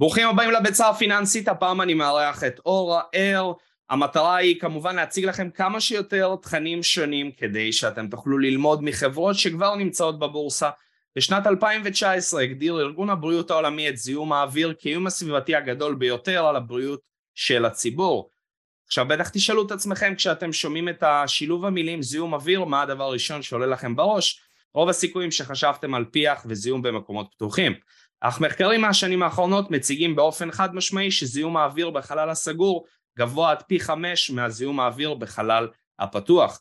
ברוכים הבאים לביצה הפיננסית, הפעם אני מארח את אורה אר. המטרה היא כמובן להציג לכם כמה שיותר תכנים שונים כדי שאתם תוכלו ללמוד מחברות שכבר נמצאות בבורסה. בשנת 2019 הגדיר ארגון הבריאות העולמי את זיהום האוויר כאיום הסביבתי הגדול ביותר על הבריאות של הציבור. עכשיו בטח תשאלו את עצמכם כשאתם שומעים את השילוב המילים זיהום אוויר, מה הדבר הראשון שעולה לכם בראש? רוב הסיכויים שחשבתם על פיח וזיהום במקומות פתוחים. אך מחקרים מהשנים האחרונות מציגים באופן חד משמעי שזיהום האוויר בחלל הסגור גבוה עד פי חמש מהזיהום האוויר בחלל הפתוח.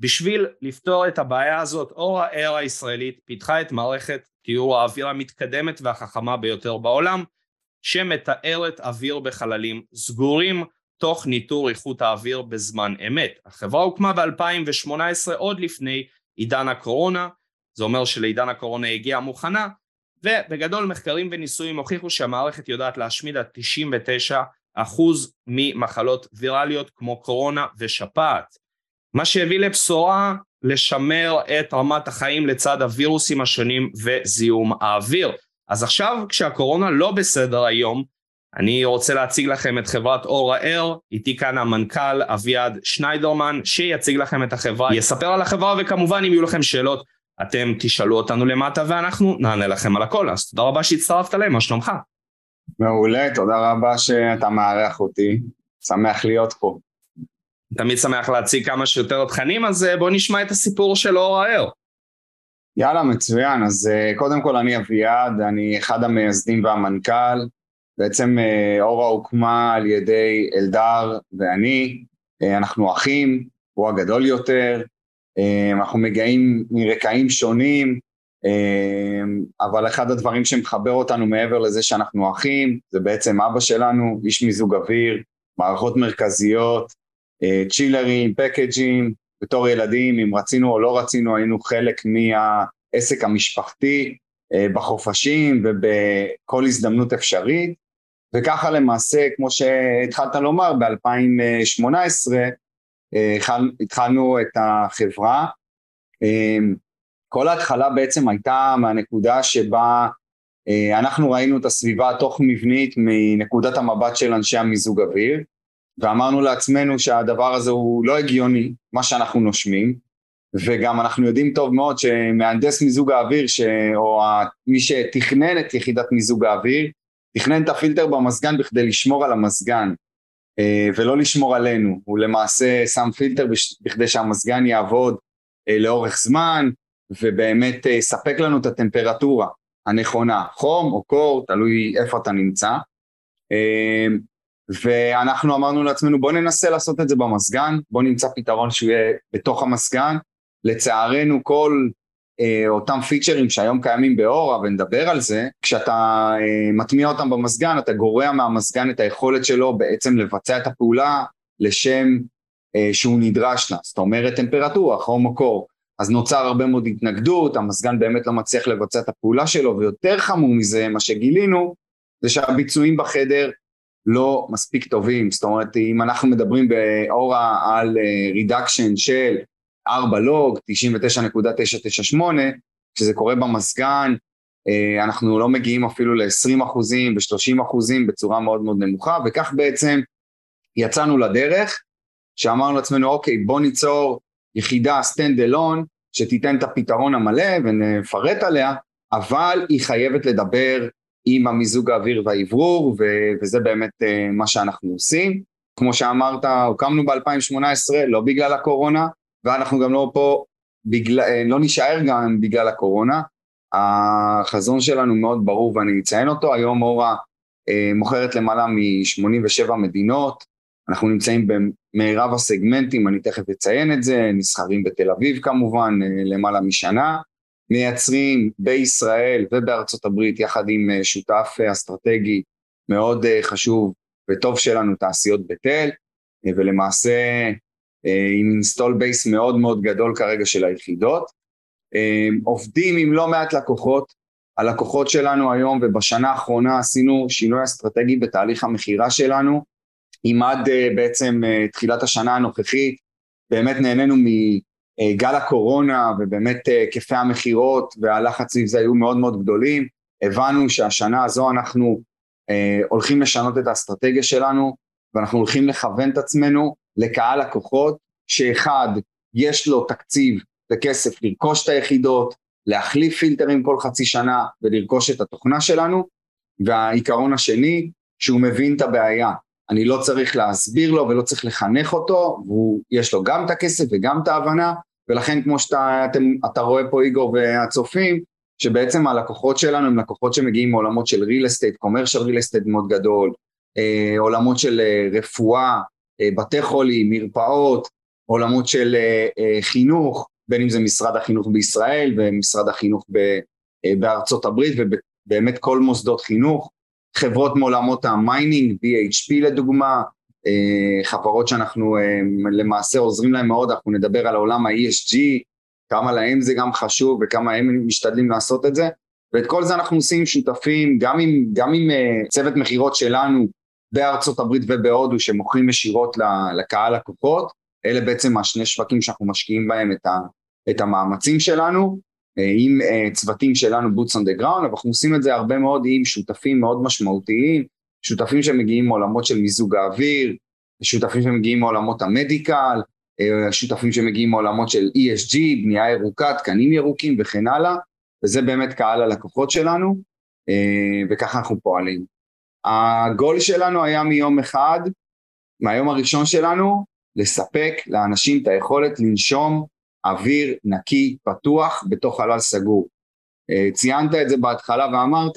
בשביל לפתור את הבעיה הזאת, אור האר הישראלית פיתחה את מערכת טיהור האוויר המתקדמת והחכמה ביותר בעולם, שמתארת אוויר בחללים סגורים תוך ניטור איכות האוויר בזמן אמת. החברה הוקמה ב-2018 עוד לפני עידן הקורונה, זה אומר שלעידן הקורונה הגיעה מוכנה, ובגדול מחקרים וניסויים הוכיחו שהמערכת יודעת להשמיד עד 99% ממחלות ויראליות כמו קורונה ושפעת. מה שהביא לבשורה לשמר את רמת החיים לצד הווירוסים השונים וזיהום האוויר. אז עכשיו כשהקורונה לא בסדר היום, אני רוצה להציג לכם את חברת אורה אר, איתי כאן המנכ"ל אביעד שניידרמן, שיציג לכם את החברה, יספר על החברה וכמובן אם יהיו לכם שאלות אתם תשאלו אותנו למטה ואנחנו נענה לכם על הכל, אז תודה רבה שהצטרפת אליהם, מה שלומך? מעולה, תודה רבה שאתה מארח אותי, שמח להיות פה. תמיד שמח להציג כמה שיותר תכנים, אז אה, בוא נשמע את הסיפור של אור האר. יאללה, מצוין. אז אה, קודם כל אני אביעד, אני אחד המייסדים והמנכ"ל. בעצם אה, אורה הוקמה על ידי אלדר ואני, אנחנו אחים, הוא הגדול יותר, אנחנו מגיעים מרקעים שונים, אבל אחד הדברים שמחבר אותנו מעבר לזה שאנחנו אחים, זה בעצם אבא שלנו, איש מיזוג אוויר, מערכות מרכזיות, אה, צ'ילרים, פקג'ים, בתור ילדים, אם רצינו או לא רצינו, היינו חלק מהעסק המשפחתי אה, בחופשים ובכל הזדמנות אפשרית, וככה למעשה, כמו שהתחלת לומר, ב-2018 אה, התחלנו את החברה. כל ההתחלה בעצם הייתה מהנקודה שבה אנחנו ראינו את הסביבה התוך מבנית מנקודת המבט של אנשי המיזוג אוויר, ואמרנו לעצמנו שהדבר הזה הוא לא הגיוני, מה שאנחנו נושמים, וגם אנחנו יודעים טוב מאוד שמהנדס מיזוג האוויר, ש... או מי שתכנן את יחידת מיזוג האוויר, תכנן את הפילטר במזגן בכדי לשמור על המזגן, אה, ולא לשמור עלינו, הוא למעשה שם פילטר בכדי שהמזגן יעבוד אה, לאורך זמן, ובאמת אה, יספק לנו את הטמפרטורה הנכונה, חום או קור, תלוי איפה אתה נמצא. ואנחנו אמרנו לעצמנו בוא ננסה לעשות את זה במזגן, בוא נמצא פתרון שהוא יהיה בתוך המזגן. לצערנו כל אה, אותם פיצ'רים שהיום קיימים באורה ונדבר על זה, כשאתה אה, מטמיע אותם במזגן אתה גורע מהמזגן את היכולת שלו בעצם לבצע את הפעולה לשם אה, שהוא נדרש לה, זאת אומרת טמפרטורה, חום או קור. אז נוצר הרבה מאוד התנגדות, המזגן באמת לא מצליח לבצע את הפעולה שלו, ויותר חמור מזה, מה שגילינו, זה שהביצועים בחדר לא מספיק טובים, זאת אומרת אם אנחנו מדברים באורה על רידקשן אה, של 4 לוג, 99.998, כשזה קורה במזגן אה, אנחנו לא מגיעים אפילו ל-20 אחוזים, ב-30 אחוזים בצורה מאוד מאוד נמוכה וכך בעצם יצאנו לדרך שאמרנו לעצמנו אוקיי בוא ניצור יחידה stand alone שתיתן את הפתרון המלא ונפרט עליה אבל היא חייבת לדבר עם המיזוג האוויר והאוורור ו- וזה באמת uh, מה שאנחנו עושים. כמו שאמרת, הוקמנו ב-2018 לא בגלל הקורונה ואנחנו גם לא פה, בגלל, uh, לא נשאר גם בגלל הקורונה. החזון שלנו מאוד ברור ואני אציין אותו, היום אורה uh, מוכרת למעלה מ-87 מדינות, אנחנו נמצאים במירב הסגמנטים, אני תכף אציין את זה, נסחרים בתל אביב כמובן uh, למעלה משנה. מייצרים בישראל ובארצות הברית יחד עם אה, שותף אה, אסטרטגי מאוד אה, חשוב וטוב שלנו תעשיות בית אל ולמעשה עם install base מאוד מאוד גדול כרגע של היחידות. עובדים עם לא מעט לקוחות הלקוחות שלנו היום ובשנה האחרונה עשינו שינוי אסטרטגי בתהליך המכירה שלנו. אם עד בעצם תחילת השנה הנוכחית באמת נהנינו אה, גל הקורונה ובאמת אה, היקפי המכירות והלחץ סביב זה היו מאוד מאוד גדולים, הבנו שהשנה הזו אנחנו אה, הולכים לשנות את האסטרטגיה שלנו ואנחנו הולכים לכוון את עצמנו לקהל לקוחות שאחד יש לו תקציב וכסף לרכוש את היחידות, להחליף פילטרים כל חצי שנה ולרכוש את התוכנה שלנו והעיקרון השני שהוא מבין את הבעיה. אני לא צריך להסביר לו ולא צריך לחנך אותו, ויש לו גם את הכסף וגם את ההבנה, ולכן כמו שאתה רואה פה איגור והצופים, שבעצם הלקוחות שלנו הם לקוחות שמגיעים מעולמות של real estate, commercial real estate מאוד גדול, אה, עולמות של אה, רפואה, אה, בתי חולים, מרפאות, עולמות של חינוך, בין אם זה משרד החינוך בישראל ומשרד החינוך בארצות הברית ובאמת כל מוסדות חינוך, חברות מעולמות ה-mining, BHP לדוגמה, אה, חברות שאנחנו אה, למעשה עוזרים להם מאוד, אנחנו נדבר על עולם ה-ESG, כמה להם זה גם חשוב וכמה הם משתדלים לעשות את זה, ואת כל זה אנחנו עושים שותפים גם עם, גם עם אה, צוות מכירות שלנו בארצות הברית ובהודו שמוכרים ישירות לקהל לקוחות, אלה בעצם השני שווקים שאנחנו משקיעים בהם את, ה, את המאמצים שלנו, אה, עם אה, צוותים שלנו on the ground, אבל אנחנו עושים את זה הרבה מאוד עם שותפים מאוד משמעותיים, שותפים שמגיעים מעולמות של מיזוג האוויר, שותפים שמגיעים מעולמות המדיקל, אה, שותפים שמגיעים מעולמות של ESG, בנייה ירוקה, תקנים ירוקים וכן הלאה, וזה באמת קהל הלקוחות שלנו, וככה אנחנו פועלים. הגול שלנו היה מיום אחד, מהיום הראשון שלנו, לספק לאנשים את היכולת לנשום אוויר נקי, פתוח, בתוך חלל סגור. אה, ציינת את זה בהתחלה ואמרת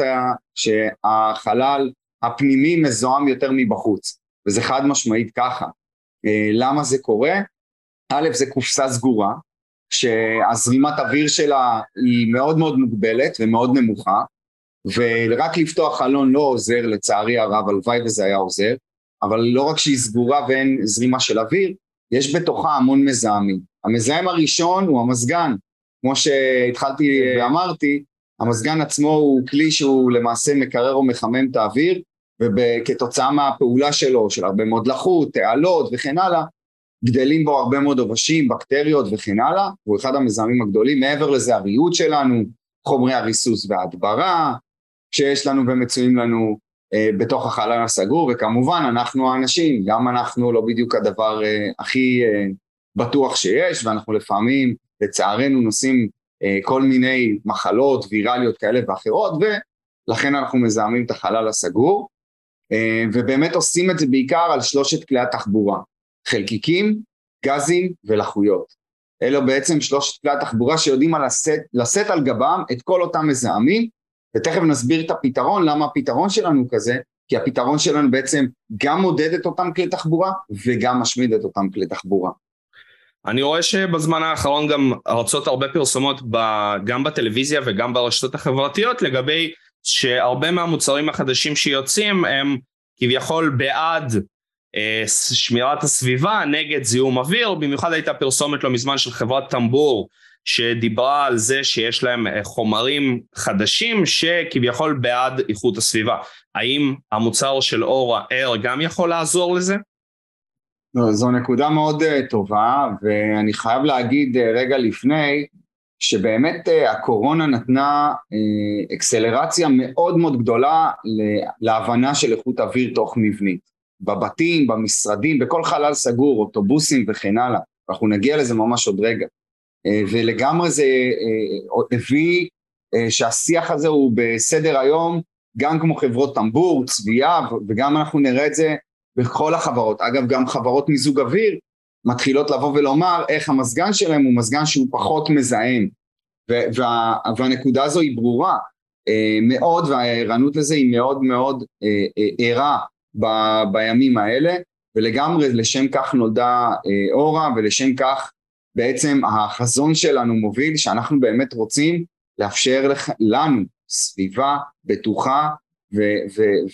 שהחלל הפנימי מזוהם יותר מבחוץ, וזה חד משמעית ככה. אה, למה זה קורה? א', זה קופסה סגורה, שהזרימת אוויר שלה היא מאוד מאוד מוגבלת ומאוד נמוכה, ורק לפתוח חלון לא עוזר לצערי הרב, הלוואי וזה היה עוזר, אבל לא רק שהיא סגורה ואין זרימה של אוויר, יש בתוכה המון מזהמים. המזהם הראשון הוא המזגן, כמו שהתחלתי ואמרתי, המזגן עצמו הוא כלי שהוא למעשה מקרר או מחמם את האוויר, וכתוצאה מהפעולה שלו, של הרבה מאוד לחות, תעלות וכן הלאה, גדלים בו הרבה מאוד עובשים, בקטריות וכן הלאה, הוא אחד המזהמים הגדולים, מעבר לזה הריהוט שלנו, חומרי הריסוס וההדברה, שיש לנו ומצויים לנו אה, בתוך החלל הסגור, וכמובן אנחנו האנשים, גם אנחנו לא בדיוק הדבר אה, הכי אה, בטוח שיש, ואנחנו לפעמים, לצערנו, נושאים אה, כל מיני מחלות ויראליות כאלה ואחרות, ולכן אנחנו מזהמים את החלל הסגור, אה, ובאמת עושים את זה בעיקר על שלושת כלי התחבורה, חלקיקים, גזים ולחויות. אלו בעצם שלושת כלי התחבורה שיודעים לשאת, על גבם את כל אותם מזהמים, ותכף נסביר את הפתרון, למה הפתרון שלנו כזה, כי הפתרון שלנו בעצם גם מודד את אותם כלי תחבורה וגם משמיד את אותם כלי תחבורה. אני רואה שבזמן האחרון גם רצות הרבה פרסומות ב, גם בטלוויזיה וגם ברשתות החברתיות לגבי שהרבה מהמוצרים החדשים שיוצאים הם כביכול בעד אה, שמירת הסביבה נגד זיהום אוויר, במיוחד הייתה פרסומת לא מזמן של חברת טמבור שדיברה על זה שיש להם אה, חומרים חדשים שכביכול בעד איכות הסביבה. האם המוצר של אורה אר גם יכול לעזור לזה? לא, זו נקודה מאוד uh, טובה, ואני חייב להגיד uh, רגע לפני, שבאמת הקורונה נתנה אקסלרציה מאוד מאוד גדולה להבנה של איכות אוויר תוך מבנית. בבתים, במשרדים, בכל חלל סגור, אוטובוסים וכן הלאה. אנחנו נגיע לזה ממש עוד רגע. Uh, ולגמרי זה uh, הביא uh, שהשיח הזה הוא בסדר היום, גם כמו חברות טמבור, צביעה, וגם אנחנו נראה את זה בכל החברות, אגב גם חברות מיזוג אוויר מתחילות לבוא ולומר איך המזגן שלהם הוא מזגן שהוא פחות מזהם. וה, והנקודה הזו היא ברורה. אה, מאוד והערנות לזה היא מאוד מאוד אה, אה, ערה בימים האלה ולגמרי לשם כך נולדה אה, אורה ולשם כך בעצם החזון שלנו מוביל שאנחנו באמת רוצים לאפשר לך, לנו סביבה בטוחה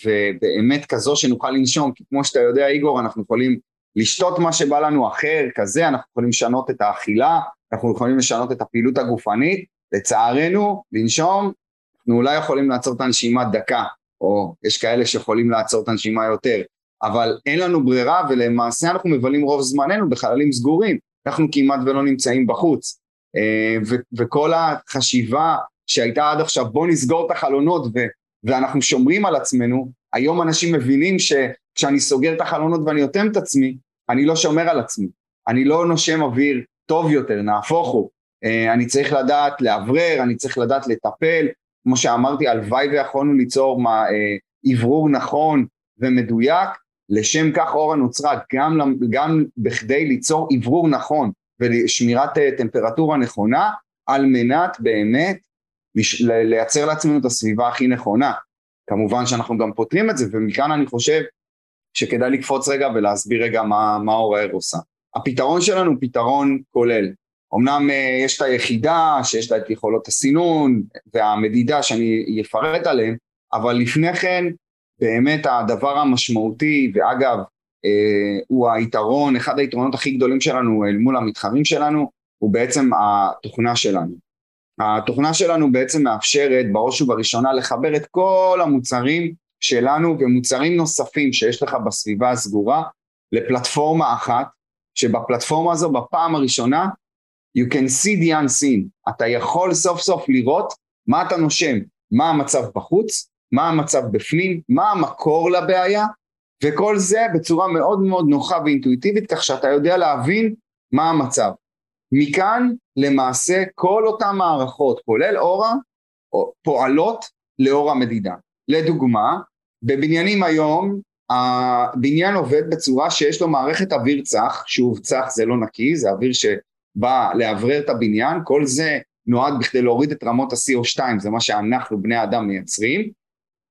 ובאמת כזו שנוכל לנשום, כי כמו שאתה יודע איגור, אנחנו יכולים לשתות מה שבא לנו אחר, כזה, אנחנו יכולים לשנות את האכילה, אנחנו יכולים לשנות את הפעילות הגופנית, לצערנו, לנשום, אנחנו אולי יכולים לעצור את הנשימה דקה, או יש כאלה שיכולים לעצור את הנשימה יותר, אבל אין לנו ברירה ולמעשה אנחנו מבלים רוב זמננו בחללים סגורים, אנחנו כמעט ולא נמצאים בחוץ. אה, וכל החשיבה שהייתה עד עכשיו בוא נסגור את החלונות ואנחנו שומרים על עצמנו, היום אנשים מבינים שכשאני סוגר את החלונות ואני אוטם את עצמי, אני לא שומר על עצמי, אני לא נושם אוויר טוב יותר, נהפוך הוא, אה, אני צריך לדעת לאוורר, אני צריך לדעת לטפל, כמו שאמרתי, הלוואי ויכולנו ליצור אה, אוורור נכון ומדויק, לשם כך אורה נוצרה, גם, גם בכדי ליצור אוורור נכון ושמירת אה, טמפרטורה נכונה, על מנת באמת לייצר לעצמנו את הסביבה הכי נכונה. כמובן שאנחנו גם פותרים את זה, ומכאן אני חושב שכדאי לקפוץ רגע ולהסביר רגע מה, מה אור עושה. הפתרון שלנו הוא פתרון כולל. אמנם uh, יש את היחידה שיש לה את יכולות הסינון והמדידה שאני אפרט עליהן, אבל לפני כן באמת הדבר המשמעותי, ואגב, uh, הוא היתרון, אחד היתרונות הכי גדולים שלנו אל מול המתחרים שלנו, הוא בעצם התוכנה שלנו. התוכנה שלנו בעצם מאפשרת בראש ובראשונה לחבר את כל המוצרים שלנו ומוצרים נוספים שיש לך בסביבה הסגורה לפלטפורמה אחת, שבפלטפורמה הזו בפעם הראשונה you can see the unseen, אתה יכול סוף סוף לראות מה אתה נושם, מה המצב בחוץ, מה המצב בפנים, מה המקור לבעיה, וכל זה בצורה מאוד מאוד נוחה ואינטואיטיבית כך שאתה יודע להבין מה המצב. מכאן למעשה כל אותן מערכות, כולל אורה, פועלות לאור המדידה. לדוגמה, בבניינים היום הבניין עובד בצורה שיש לו מערכת אוויר צח, שוב צח זה לא נקי, זה אוויר שבא לאוורר את הבניין, כל זה נועד בכדי להוריד את רמות ה-CO2, זה מה שאנחנו בני האדם מייצרים,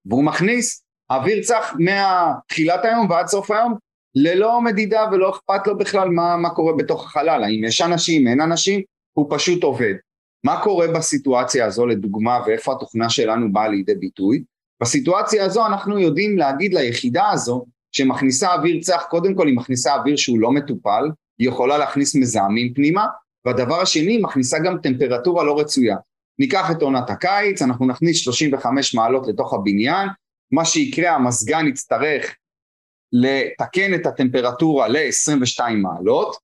והוא מכניס אוויר צח מתחילת היום ועד סוף היום ללא מדידה ולא אכפת לו בכלל מה, מה קורה בתוך החלל, האם יש אנשים, אין אנשים, הוא פשוט עובד. מה קורה בסיטואציה הזו לדוגמה ואיפה התוכנה שלנו באה לידי ביטוי? בסיטואציה הזו אנחנו יודעים להגיד ליחידה הזו שמכניסה אוויר צח, קודם כל היא מכניסה אוויר שהוא לא מטופל, היא יכולה להכניס מזהמים פנימה, והדבר השני היא מכניסה גם טמפרטורה לא רצויה. ניקח את עונת הקיץ, אנחנו נכניס 35 מעלות לתוך הבניין, מה שיקרה המזגן יצטרך לתקן את הטמפרטורה ל-22 מעלות,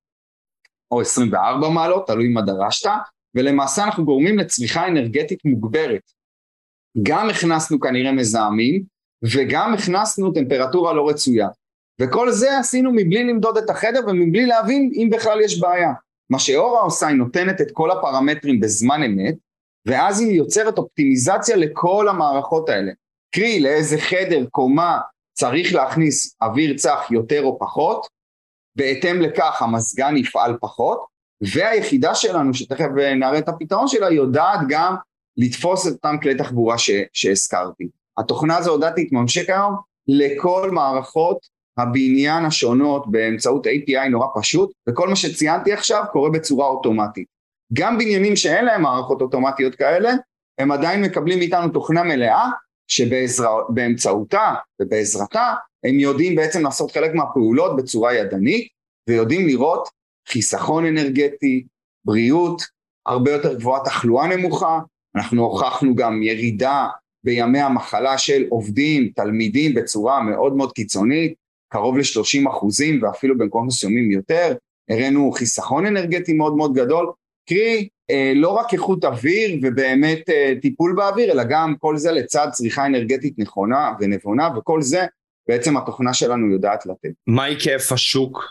או 24 מעלות, תלוי מה דרשת, ולמעשה אנחנו גורמים לצריכה אנרגטית מוגברת. גם הכנסנו כנראה מזהמים, וגם הכנסנו טמפרטורה לא רצויה. וכל זה עשינו מבלי למדוד את החדר ומבלי להבין אם בכלל יש בעיה. מה שאורה עושה, היא נותנת את כל הפרמטרים בזמן אמת, ואז היא יוצרת אופטימיזציה לכל המערכות האלה. קרי, לאיזה חדר, קומה, צריך להכניס אוויר צח יותר או פחות, בהתאם לכך המזגן יפעל פחות, והיחידה שלנו, שתכף נראה את הפתרון שלה, יודעת גם לתפוס את אותם כלי תחבורה ש, שהזכרתי. התוכנה הזו יודעת להתממשק היום לכל מערכות הבניין השונות באמצעות API נורא פשוט, וכל מה שציינתי עכשיו קורה בצורה אוטומטית. גם בניינים שאין להם מערכות אוטומטיות כאלה, הם עדיין מקבלים מאיתנו תוכנה מלאה שבאמצעותה ובעזרתה הם יודעים בעצם לעשות חלק מהפעולות בצורה ידנית ויודעים לראות חיסכון אנרגטי, בריאות, הרבה יותר גבוהה תחלואה נמוכה, אנחנו הוכחנו גם ירידה בימי המחלה של עובדים, תלמידים בצורה מאוד מאוד קיצונית, קרוב ל-30 אחוזים ואפילו במקומות מסוימים יותר, הראינו חיסכון אנרגטי מאוד מאוד גדול, קרי אה, לא רק איכות אוויר ובאמת אה, טיפול באוויר, אלא גם כל זה לצד צריכה אנרגטית נכונה ונבונה, וכל זה בעצם התוכנה שלנו יודעת לתת. מה היקף השוק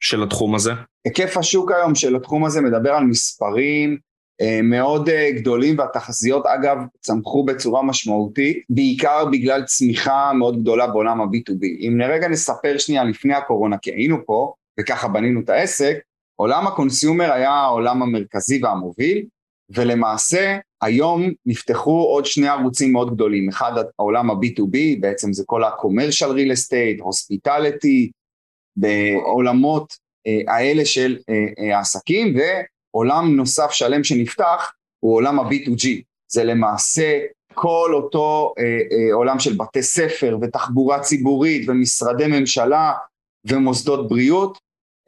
של התחום הזה? היקף השוק היום של התחום הזה מדבר על מספרים אה, מאוד גדולים והתחזיות אגב צמחו בצורה משמעותית בעיקר בגלל צמיחה מאוד גדולה בעולם ה-B2B. אם לרגע נספר שנייה לפני הקורונה כי היינו פה וככה בנינו את העסק עולם ה-consumer היה העולם המרכזי והמוביל, ולמעשה היום נפתחו עוד שני ערוצים מאוד גדולים, אחד העולם ה-B2B, בעצם זה כל ה-commercial real estate, hospitality, בעולמות אה, האלה של אה, אה, העסקים, ועולם נוסף שלם שנפתח הוא עולם ה-B2G, זה למעשה כל אותו עולם של בתי ספר ותחבורה ציבורית ומשרדי ממשלה ומוסדות בריאות,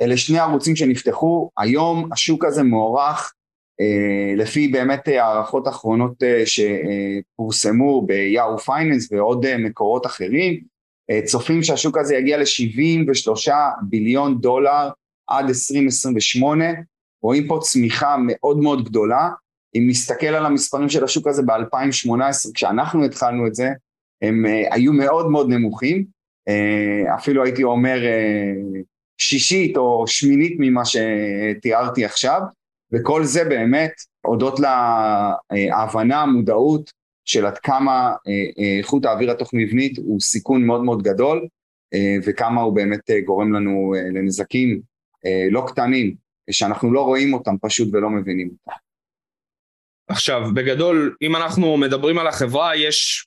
אלה שני ערוצים שנפתחו, היום השוק הזה מוערך אה, לפי באמת הערכות אחרונות אה, שפורסמו ביאו פייננס ועוד אה, מקורות אחרים, אה, צופים שהשוק הזה יגיע ל-73 ביליון דולר עד 2028, רואים פה צמיחה מאוד מאוד גדולה, אם נסתכל על המספרים של השוק הזה ב-2018 כשאנחנו התחלנו את זה, הם היו מאוד מאוד נמוכים, אפילו הייתי אומר שישית או שמינית ממה שתיארתי עכשיו, וכל זה באמת הודות להבנה, המודעות של עד כמה איכות האוויר התוך מבנית הוא סיכון מאוד מאוד גדול, וכמה הוא באמת גורם לנו לנזקים לא קטנים, שאנחנו לא רואים אותם פשוט ולא מבינים אותם. עכשיו, בגדול, אם אנחנו מדברים על החברה, יש,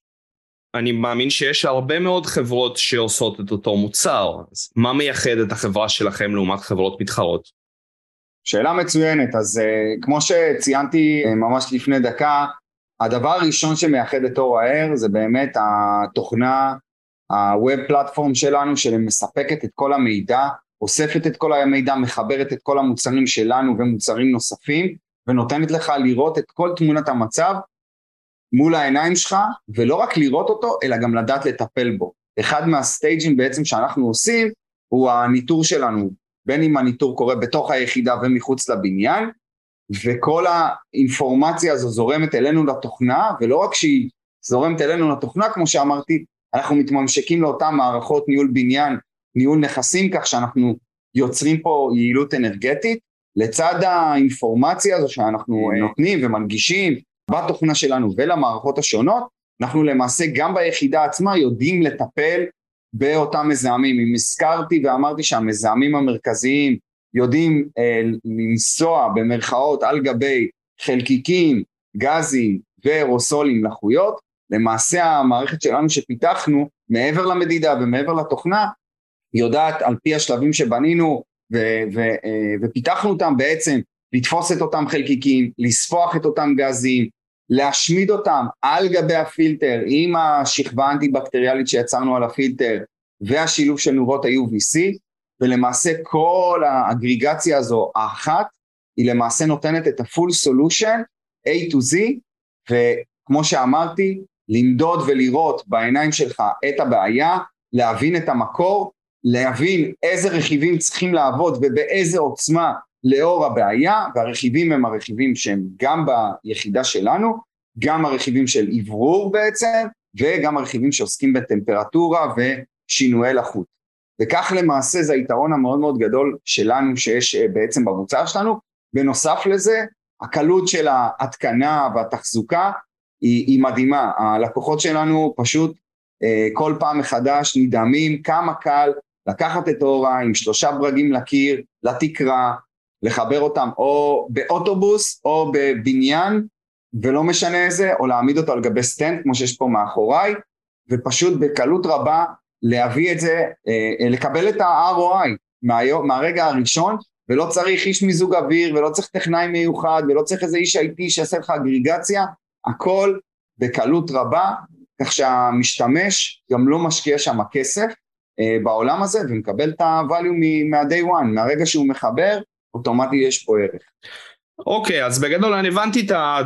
אני מאמין שיש הרבה מאוד חברות שעושות את אותו מוצר. אז מה מייחד את החברה שלכם לעומת חברות מתחרות? שאלה מצוינת, אז uh, כמו שציינתי uh, ממש לפני דקה, הדבר הראשון שמייחד את אור האר זה באמת התוכנה, ה-Web פלטפורם שלנו שמספקת את כל המידע, אוספת את כל המידע, מחברת את כל המוצרים שלנו ומוצרים נוספים ונותנת לך לראות את כל תמונת המצב מול העיניים שלך, ולא רק לראות אותו, אלא גם לדעת לטפל בו. אחד מהסטייג'ים בעצם שאנחנו עושים, הוא הניטור שלנו, בין אם הניטור קורה בתוך היחידה ומחוץ לבניין, וכל האינפורמציה הזו זורמת אלינו לתוכנה, ולא רק שהיא זורמת אלינו לתוכנה, כמו שאמרתי, אנחנו מתממשקים לאותן מערכות ניהול בניין, ניהול נכסים, כך שאנחנו יוצרים פה יעילות אנרגטית, לצד האינפורמציה הזו שאנחנו אה, נותנים ומנגישים בתוכנה שלנו ולמערכות השונות, אנחנו למעשה גם ביחידה עצמה יודעים לטפל באותם מזהמים. אם הזכרתי ואמרתי שהמזהמים המרכזיים יודעים אה, לנסוע במרכאות על גבי חלקיקים, גזים ואירוסולים לחות, למעשה המערכת שלנו שפיתחנו מעבר למדידה ומעבר לתוכנה יודעת על פי השלבים שבנינו ו- ו- אה, ופיתחנו אותם בעצם לתפוס את אותם חלקיקים, לספוח את אותם גזים, להשמיד אותם על גבי הפילטר עם השכבה האנטי-בקטריאלית שיצרנו על הפילטר והשילוב של נורות ה-UVC ולמעשה כל האגריגציה הזו האחת היא למעשה נותנת את ה-full solution A to Z וכמו שאמרתי למדוד ולראות בעיניים שלך את הבעיה, להבין את המקור להבין איזה רכיבים צריכים לעבוד ובאיזה עוצמה לאור הבעיה, והרכיבים הם הרכיבים שהם גם ביחידה שלנו, גם הרכיבים של אוורור בעצם, וגם הרכיבים שעוסקים בטמפרטורה ושינויי לחות. וכך למעשה זה היתרון המאוד מאוד גדול שלנו שיש אה, בעצם במוצר שלנו. בנוסף לזה, הקלות של ההתקנה והתחזוקה היא, היא מדהימה. הלקוחות שלנו פשוט אה, כל פעם מחדש נדהמים כמה קל לקחת את אורה עם שלושה ברגים לקיר, לתקרה, לחבר אותם או באוטובוס או בבניין, ולא משנה איזה, או להעמיד אותו על גבי stand כמו שיש פה מאחוריי, ופשוט בקלות רבה להביא את זה, אה, לקבל את ה-ROI מה, מהרגע הראשון, ולא צריך איש מיזוג אוויר, ולא צריך טכנאי מיוחד, ולא צריך איזה איש IT שיעשה לך אגריגציה, הכל בקלות רבה, כך שהמשתמש גם לא משקיע שם כסף, אה, בעולם הזה ומקבל את ה-value מה-day one, מהרגע שהוא מחבר, אוטומטי יש פה ערך. אוקיי, okay, אז בגדול אני הבנתי את ה...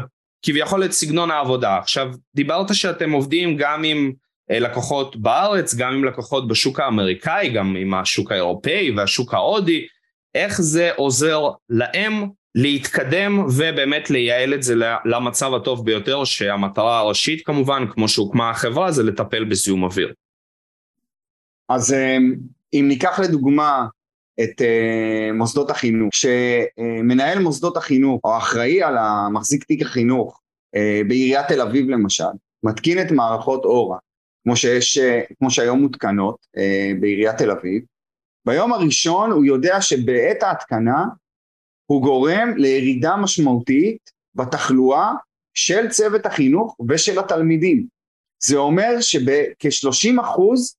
כביכול את סגנון העבודה. עכשיו, דיברת שאתם עובדים גם עם אה, לקוחות בארץ, גם עם לקוחות בשוק האמריקאי, גם עם השוק האירופאי והשוק ההודי, איך זה עוזר להם להתקדם ובאמת לייעל את זה למצב הטוב ביותר, שהמטרה הראשית כמובן, כמו שהוקמה החברה, זה לטפל בזיהום אוויר. אז אמ, אם ניקח לדוגמה את uh, מוסדות החינוך, שמנהל מוסדות החינוך או אחראי על המחזיק תיק החינוך uh, בעיריית תל אביב למשל, מתקין את מערכות אורה, כמו, שיש, uh, כמו שהיום מותקנות uh, בעיריית תל אביב, ביום הראשון הוא יודע שבעת ההתקנה הוא גורם לירידה משמעותית בתחלואה של צוות החינוך ושל התלמידים. זה אומר שבכ-30 אחוז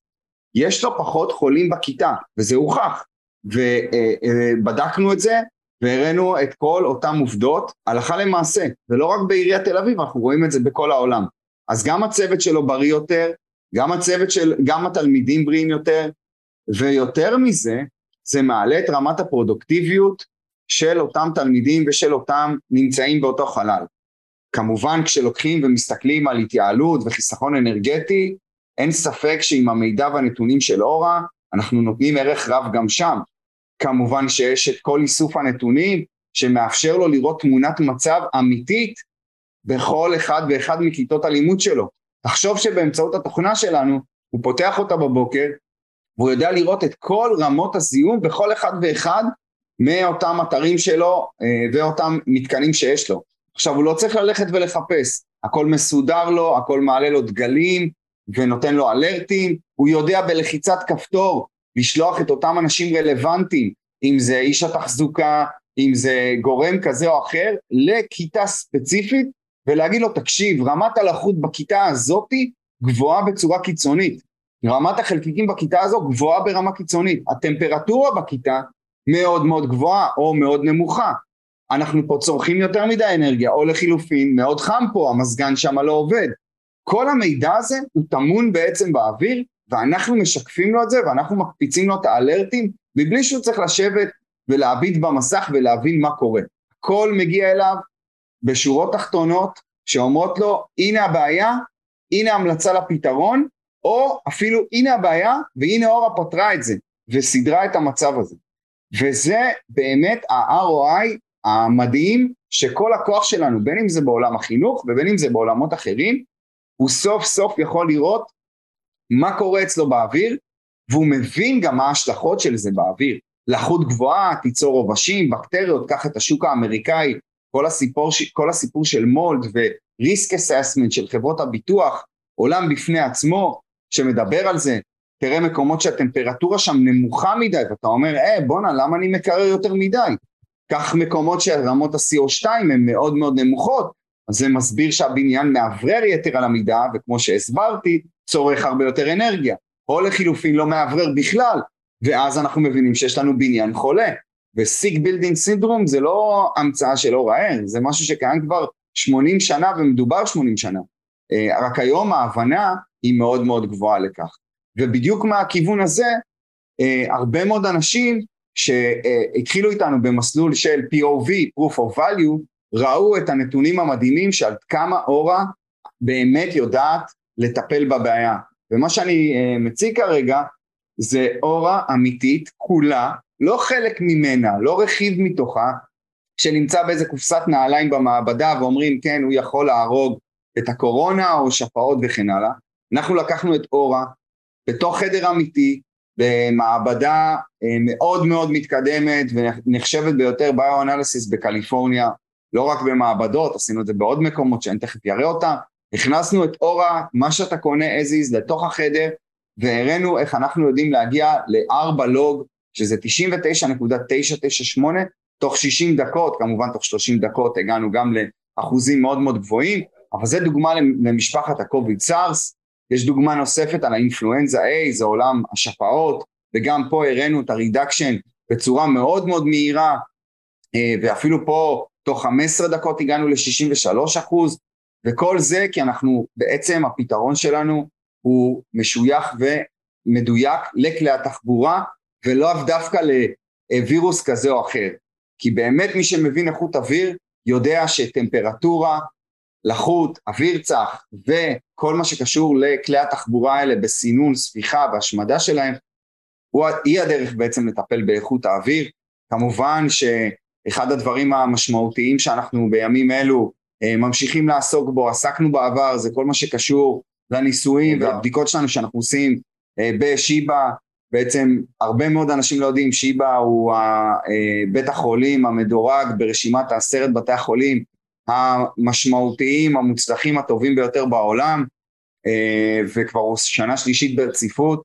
יש לו פחות חולים בכיתה, וזה הוכח. ובדקנו את זה והראינו את כל אותם עובדות הלכה למעשה, ולא רק בעיריית תל אביב, אנחנו רואים את זה בכל העולם. אז גם הצוות שלו בריא יותר, גם הצוות של, גם התלמידים בריאים יותר, ויותר מזה, זה מעלה את רמת הפרודוקטיביות של אותם תלמידים ושל אותם נמצאים באותו חלל. כמובן כשלוקחים ומסתכלים על התייעלות וחיסכון אנרגטי, אין ספק שעם המידע והנתונים של אורה אנחנו נותנים ערך רב גם שם. כמובן שיש את כל איסוף הנתונים שמאפשר לו לראות תמונת מצב אמיתית בכל אחד ואחד מכיתות הלימוד שלו. תחשוב שבאמצעות התוכנה שלנו, הוא פותח אותה בבוקר, והוא יודע לראות את כל רמות הזיהום בכל אחד ואחד מאותם אתרים שלו אה, ואותם מתקנים שיש לו. עכשיו הוא לא צריך ללכת ולחפש, הכל מסודר לו, הכל מעלה לו דגלים ונותן לו אלרטים, הוא יודע בלחיצת כפתור לשלוח את אותם אנשים רלוונטיים, אם זה איש התחזוקה, אם זה גורם כזה או אחר, לכיתה ספציפית ולהגיד לו תקשיב רמת הלחות בכיתה הזאתי גבוהה בצורה קיצונית, רמת החלקיקים בכיתה הזו גבוהה ברמה קיצונית, הטמפרטורה בכיתה מאוד מאוד גבוהה או מאוד נמוכה, אנחנו פה צורכים יותר מדי אנרגיה או לחילופין מאוד חם פה המזגן שם לא עובד, כל המידע הזה הוא טמון בעצם באוויר ואנחנו משקפים לו את זה ואנחנו מקפיצים לו את האלרטים מבלי שהוא צריך לשבת ולהביט במסך ולהבין מה קורה. הכל מגיע אליו בשורות תחתונות שאומרות לו הנה הבעיה, הנה המלצה לפתרון, או אפילו הנה הבעיה והנה אורה פתרה את זה וסידרה את המצב הזה. וזה באמת ה-ROI המדהים שכל הכוח שלנו, בין אם זה בעולם החינוך ובין אם זה בעולמות אחרים, הוא סוף סוף יכול לראות מה קורה אצלו באוויר, והוא מבין גם מה ההשלכות של זה באוויר. לחות גבוהה, תיצור עובשים, בקטריות, קח את השוק האמריקאי, כל הסיפור, כל הסיפור של מולד וריסק אססמנט של חברות הביטוח, עולם בפני עצמו שמדבר על זה, תראה מקומות שהטמפרטורה שם נמוכה מדי ואתה אומר, אה בואנה למה אני מקרר יותר מדי? קח מקומות שרמות ה-CO2 הן מאוד מאוד נמוכות, אז זה מסביר שהבניין מאוורר יתר על המידה וכמו שהסברתי צורך הרבה יותר אנרגיה, או לחילופין לא מאוורר בכלל, ואז אנחנו מבינים שיש לנו בניין חולה. ו-sick building syndrome זה לא המצאה של אורה אייר, זה משהו שקיים כבר 80 שנה ומדובר 80 שנה. אה, רק היום ההבנה היא מאוד מאוד גבוהה לכך. ובדיוק מהכיוון הזה, אה, הרבה מאוד אנשים שהתחילו איתנו במסלול של POV, Proof of Value, ראו את הנתונים המדהימים שעד כמה אורה באמת יודעת לטפל בבעיה. ומה שאני אה, מציג כרגע זה אורה אמיתית כולה, לא חלק ממנה, לא רכיב מתוכה, שנמצא באיזה קופסת נעליים במעבדה ואומרים כן הוא יכול להרוג את הקורונה או שפעות וכן הלאה. אנחנו לקחנו את אורה בתוך חדר אמיתי, במעבדה אה, מאוד מאוד מתקדמת ונחשבת ביותר ביו-אנליסיס בקליפורניה, לא רק במעבדות, עשינו את זה בעוד מקומות שאני תכף אראה אותם, הכנסנו את אורה, מה שאתה קונה as is לתוך החדר והראינו איך אנחנו יודעים להגיע ל-4 לוג שזה 99.998 תוך 60 דקות, כמובן תוך 30 דקות הגענו גם לאחוזים מאוד מאוד גבוהים, אבל זה דוגמה למשפחת הקוביד סארס, יש דוגמה נוספת על האינפלואנזה A, זה עולם השפעות, וגם פה הראינו את הרידקשן בצורה מאוד מאוד מהירה, אה, ואפילו פה תוך 15 דקות הגענו ל-63 אחוז, וכל זה כי אנחנו, בעצם הפתרון שלנו הוא משוייך ומדויק לכלי התחבורה, ולאו דווקא לווירוס כזה או אחר. כי באמת מי שמבין איכות אוויר יודע שטמפרטורה, לחות, אוויר צח וכל מה שקשור לכלי התחבורה האלה בסינון, ספיחה והשמדה שלהם, היא הדרך בעצם לטפל באיכות האוויר. כמובן שאחד הדברים המשמעותיים שאנחנו בימים אלו ממשיכים לעסוק בו, עסקנו בעבר, זה כל מה שקשור לניסויים והבדיקות שלנו שאנחנו עושים אה, בשיבא, בעצם הרבה מאוד אנשים לא יודעים, שיבא הוא אה, בית החולים המדורג ברשימת עשרת בתי החולים המשמעותיים, המוצלחים, הטובים ביותר בעולם, וכבר שנה שלישית ברציפות.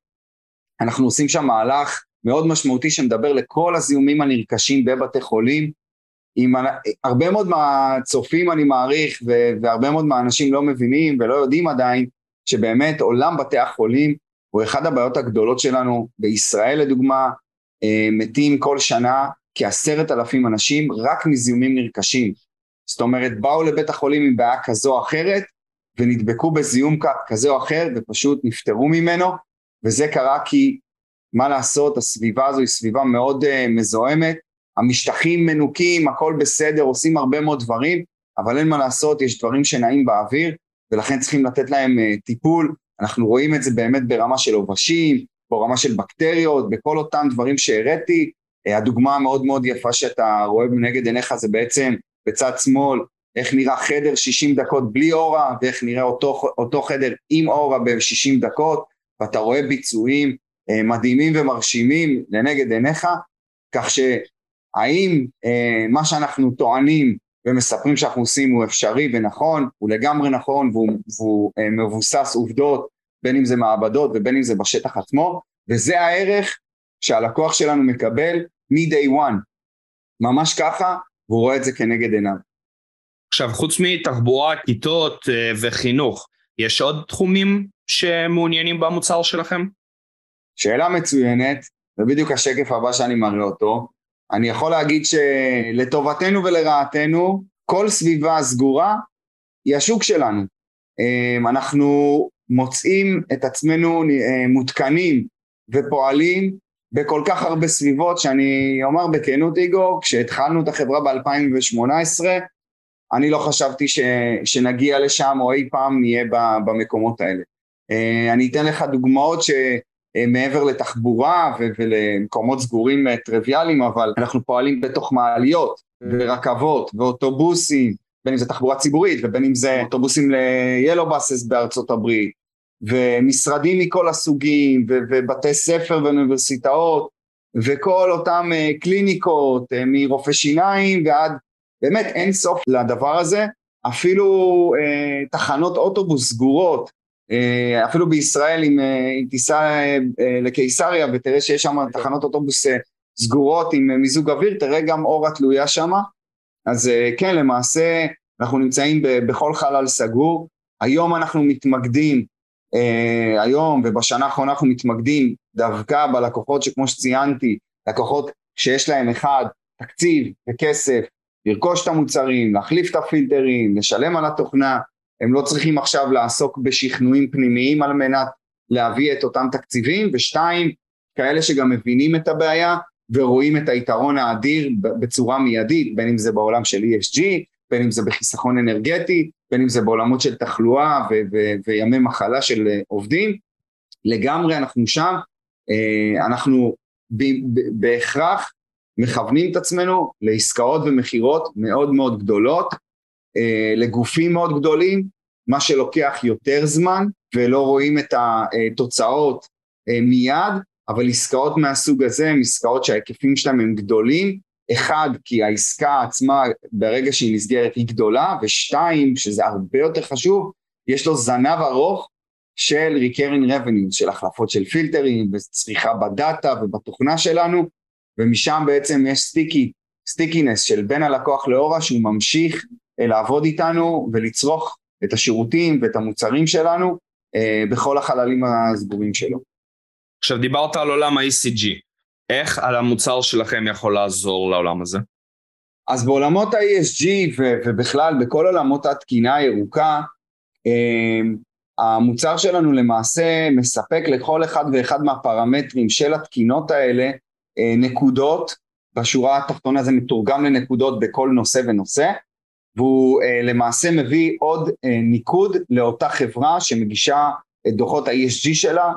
אנחנו עושים שם מהלך מאוד משמעותי שמדבר לכל הזיהומים הנרכשים בבתי חולים, עם הרבה מאוד מהצופים אני מעריך והרבה מאוד מהאנשים לא מבינים ולא יודעים עדיין שבאמת עולם בתי החולים הוא אחד הבעיות הגדולות שלנו. בישראל לדוגמה אה, מתים כל שנה כעשרת אלפים אנשים רק מזיהומים נרכשים. זאת אומרת באו לבית החולים עם בעיה כזו או אחרת ונדבקו בזיהום כזה או אחר ופשוט נפטרו ממנו. וזה קרה כי מה לעשות הסביבה הזו היא סביבה מאוד uh, מזוהמת המשטחים מנוקים, הכל בסדר, עושים הרבה מאוד דברים, אבל אין מה לעשות, יש דברים שנעים באוויר, ולכן צריכים לתת להם uh, טיפול. אנחנו רואים את זה באמת ברמה של עובשים, ברמה של בקטריות, בכל אותם דברים שהראיתי. Uh, הדוגמה המאוד מאוד יפה שאתה רואה מנגד עיניך זה בעצם בצד שמאל איך נראה חדר 60 דקות בלי אורה, ואיך נראה אותו, אותו חדר עם אורה ב-60 דקות, ואתה רואה ביצועים אה, מדהימים ומרשימים לנגד עיניך, כך שהאם אה, מה שאנחנו טוענים ומספרים שאנחנו עושים הוא אפשרי ונכון, הוא לגמרי נכון והוא, והוא אה, מבוסס עובדות, בין אם זה מעבדות ובין אם זה בשטח עצמו, וזה הערך שהלקוח שלנו מקבל מ-day one, ממש ככה, והוא רואה את זה כנגד עיניו. עכשיו, חוץ מתחבורה, כיתות אה, וחינוך, יש עוד תחומים שמעוניינים במוצר שלכם? שאלה מצוינת, ובדיוק השקף הבא שאני מראה אותו. אני יכול להגיד שלטובתנו ולרעתנו, כל סביבה סגורה היא השוק שלנו. אה, אנחנו מוצאים את עצמנו אה, מותקנים ופועלים בכל כך הרבה סביבות שאני אומר בכנות איגור, כשהתחלנו את החברה ב-2018 אני לא חשבתי ש, שנגיע לשם או אי פעם נהיה במקומות האלה. אה, אני אתן לך דוגמאות שמעבר לתחבורה ולמקומות סגורים אה, טריוויאליים, אבל אנחנו פועלים בתוך מעליות ורכבות ואוטובוסים, בין אם זה תחבורה ציבורית ובין אם זה אוטובוסים ל-Yellow Buses בארצות הברית, ומשרדים מכל הסוגים, ובתי ספר ואוניברסיטאות, וכל אותם אה, קליניקות, מרופא שיניים ועד באמת אין סוף לדבר הזה, אפילו אה, תחנות אוטובוס סגורות, אה, אפילו בישראל אם, אה, תיסע אה, אה, לקיסריה ותראה שיש שם תחנות אוטובוס אה, סגורות עם אה, מיזוג אוויר, תראה גם אור התלויה שם, אז אה, כן למעשה אנחנו נמצאים בכל חלל סגור, היום אנחנו מתמקדים, אה, היום ובשנה האחרונה אנחנו מתמקדים דווקא בלקוחות שכמו שציינתי, לקוחות שיש להם אחד, תקציב וכסף לרכוש את המוצרים, להחליף את הפילטרים, לשלם על התוכנה, הם לא צריכים עכשיו לעסוק בשכנועים פנימיים על מנת להביא את אותם תקציבים, ושתיים, כאלה שגם מבינים את הבעיה ורואים את היתרון האדיר בצורה מיידית, בין אם זה בעולם של ESG, בין אם זה בחיסכון אנרגטי, בין אם זה בעולמות של תחלואה ו- ו- וימי מחלה של עובדים, לגמרי אנחנו שם, אה, אנחנו בהכרח מכוונים את עצמנו לעסקאות ומכירות מאוד מאוד גדולות, אה, לגופים מאוד גדולים, מה שלוקח יותר זמן ולא רואים את התוצאות אה, מיד, אבל עסקאות מהסוג הזה הן עסקאות שההיקפים שלהם הם גדולים, אחד כי העסקה עצמה ברגע שהיא נסגרת היא גדולה, ושתיים, שזה הרבה יותר חשוב, יש לו זנב ארוך של recurring revenue, של החלפות של פילטרים וצריכה ב-data ובתוכנה שלנו, ומשם בעצם יש sticky, stickiness של בין הלקוח לאורה שהוא ממשיך לעבוד איתנו ולצרוך את השירותים ואת המוצרים שלנו אה, בכל החללים הסגורים שלו. עכשיו דיברת על עולם ה-ECG, איך על המוצר שלכם יכול לעזור לעולם הזה? אז בעולמות ה-ESG ו- ובכלל בכל עולמות התקינה הירוקה, אה, המוצר שלנו למעשה מספק לכל אחד ואחד מהפרמטרים של התקינות האלה אה, נקודות, בשורה התחתונה זה מתורגם לנקודות בכל נושא ונושא, והוא אה, למעשה מביא עוד אה, ניקוד לאותה חברה שמגישה את דוחות ה-ESG שלה,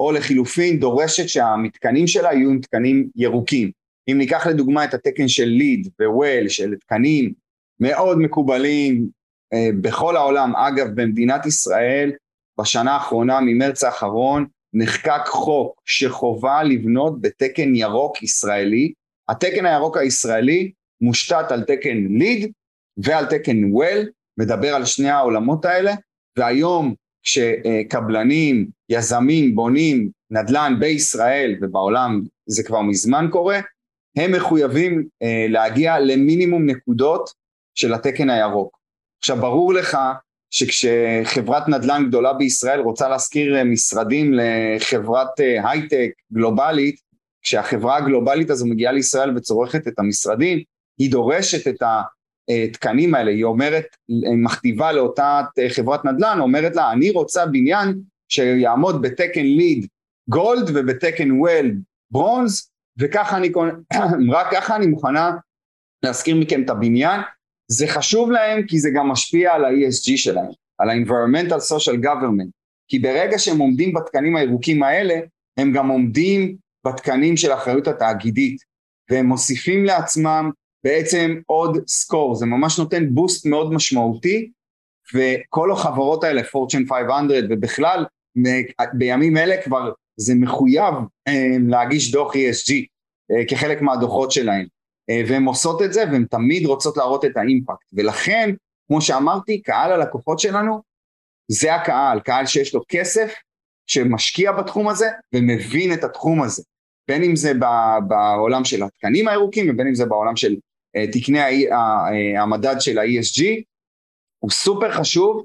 או לחילופין דורשת שהמתקנים שלה יהיו עם תקנים ירוקים. אם ניקח לדוגמה את התקן של ליד ווול, של תקנים מאוד מקובלים בכל העולם, אגב במדינת ישראל בשנה האחרונה, ממרץ האחרון, נחקק חוק שחובה לבנות בתקן ירוק ישראלי, התקן הירוק הישראלי מושתת על תקן ליד ועל תקן וול, מדבר על שני העולמות האלה, והיום כשקבלנים, יזמים בונים נדל"ן בישראל ובעולם זה כבר מזמן קורה, הם מחויבים אה, להגיע למינימום נקודות של התקן הירוק. עכשיו ברור לך שכשחברת נדל"ן גדולה בישראל רוצה להשכיר אה, משרדים לחברת אה, הייטק גלובלית, כשהחברה הגלובלית הזו מגיעה לישראל וצורכת את המשרדים, היא דורשת את התקנים האלה, היא אומרת, היא מכתיבה לאותה חברת נדל"ן, אומרת לה, אני רוצה בניין שיעמוד בתקן ליד גולד ובתקן וול ברונז, וככה אני, רק ככה אני מוכנה להזכיר מכם את הבניין, זה חשוב להם כי זה גם משפיע על ה-ESG שלהם, על ה-environmental social government, כי ברגע שהם עומדים בתקנים הירוקים האלה, הם גם עומדים בתקנים של אחריות התאגידית, והם מוסיפים לעצמם בעצם עוד סקור, זה ממש נותן בוסט מאוד משמעותי, וכל החברות האלה, פורצ'ן 500 ובכלל, בימים אלה כבר זה מחויב אה, להגיש דוח ESG אה, כחלק מהדוחות שלהם, אה, והן עושות את זה והן תמיד רוצות להראות את האימפקט, ולכן, כמו שאמרתי, קהל הלקוחות שלנו זה הקהל, קהל שיש לו כסף, שמשקיע בתחום הזה ומבין את התחום הזה, בין אם זה בעולם של התקנים הירוקים ובין אם זה בעולם של תקני המדד של ה-ESG, הוא סופר חשוב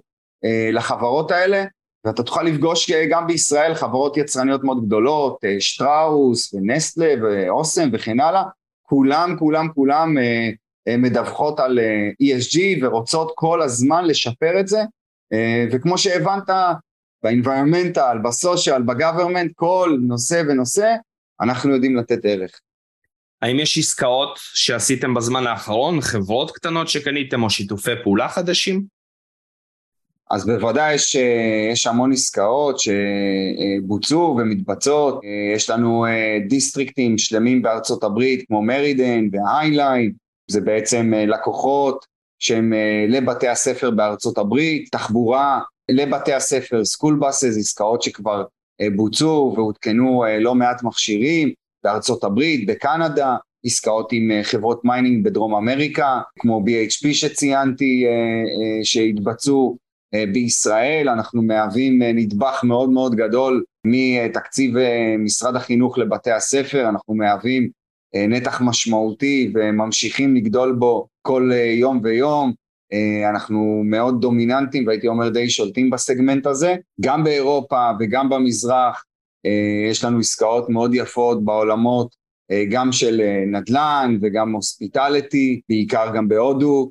לחברות האלה ואתה תוכל לפגוש גם בישראל חברות יצרניות מאוד גדולות, אה, שטראוס ונסטלה ואוסם וכן הלאה, כולם כולם כולם אה, אה, מדווחות על ESG ורוצות כל הזמן לשפר את זה, וכמו שהבנת ב-environmental, בסושיאל, ב-government, כל נושא ונושא, אנחנו יודעים לתת ערך. האם יש עסקאות שעשיתם בזמן האחרון, חברות קטנות שקניתם או שיתופי פעולה חדשים? אז בוודאי יש, אה, יש המון עסקאות שבוצעו ומתבצעות, אה, יש לנו אה, דיסטריקטים שלמים בארצות הברית כמו מרידן והיינליין, זה בעצם לקוחות שהם לבתי הספר בארצות הברית, תחבורה לבתי הספר, school buses, עסקאות שכבר בוצעו והותקנו לא מעט מכשירים, בארצות הברית, בקנדה, עסקאות עם חברות mining בדרום אמריקה, כמו BHP שציינתי שהתבצעו אה, בישראל, אנחנו מהווים אה, נדבך מאוד מאוד גדול מתקציב אה, משרד החינוך לבתי הספר, אנחנו מהווים נתח משמעותי וממשיכים לגדול בו כל יום ויום, אנחנו מאוד דומיננטים והייתי אומר די שולטים בסגמנט הזה, גם באירופה וגם במזרח, יש לנו עסקאות מאוד יפות בעולמות גם של נדל"ן וגם הוספיטליטי, בעיקר גם בהודו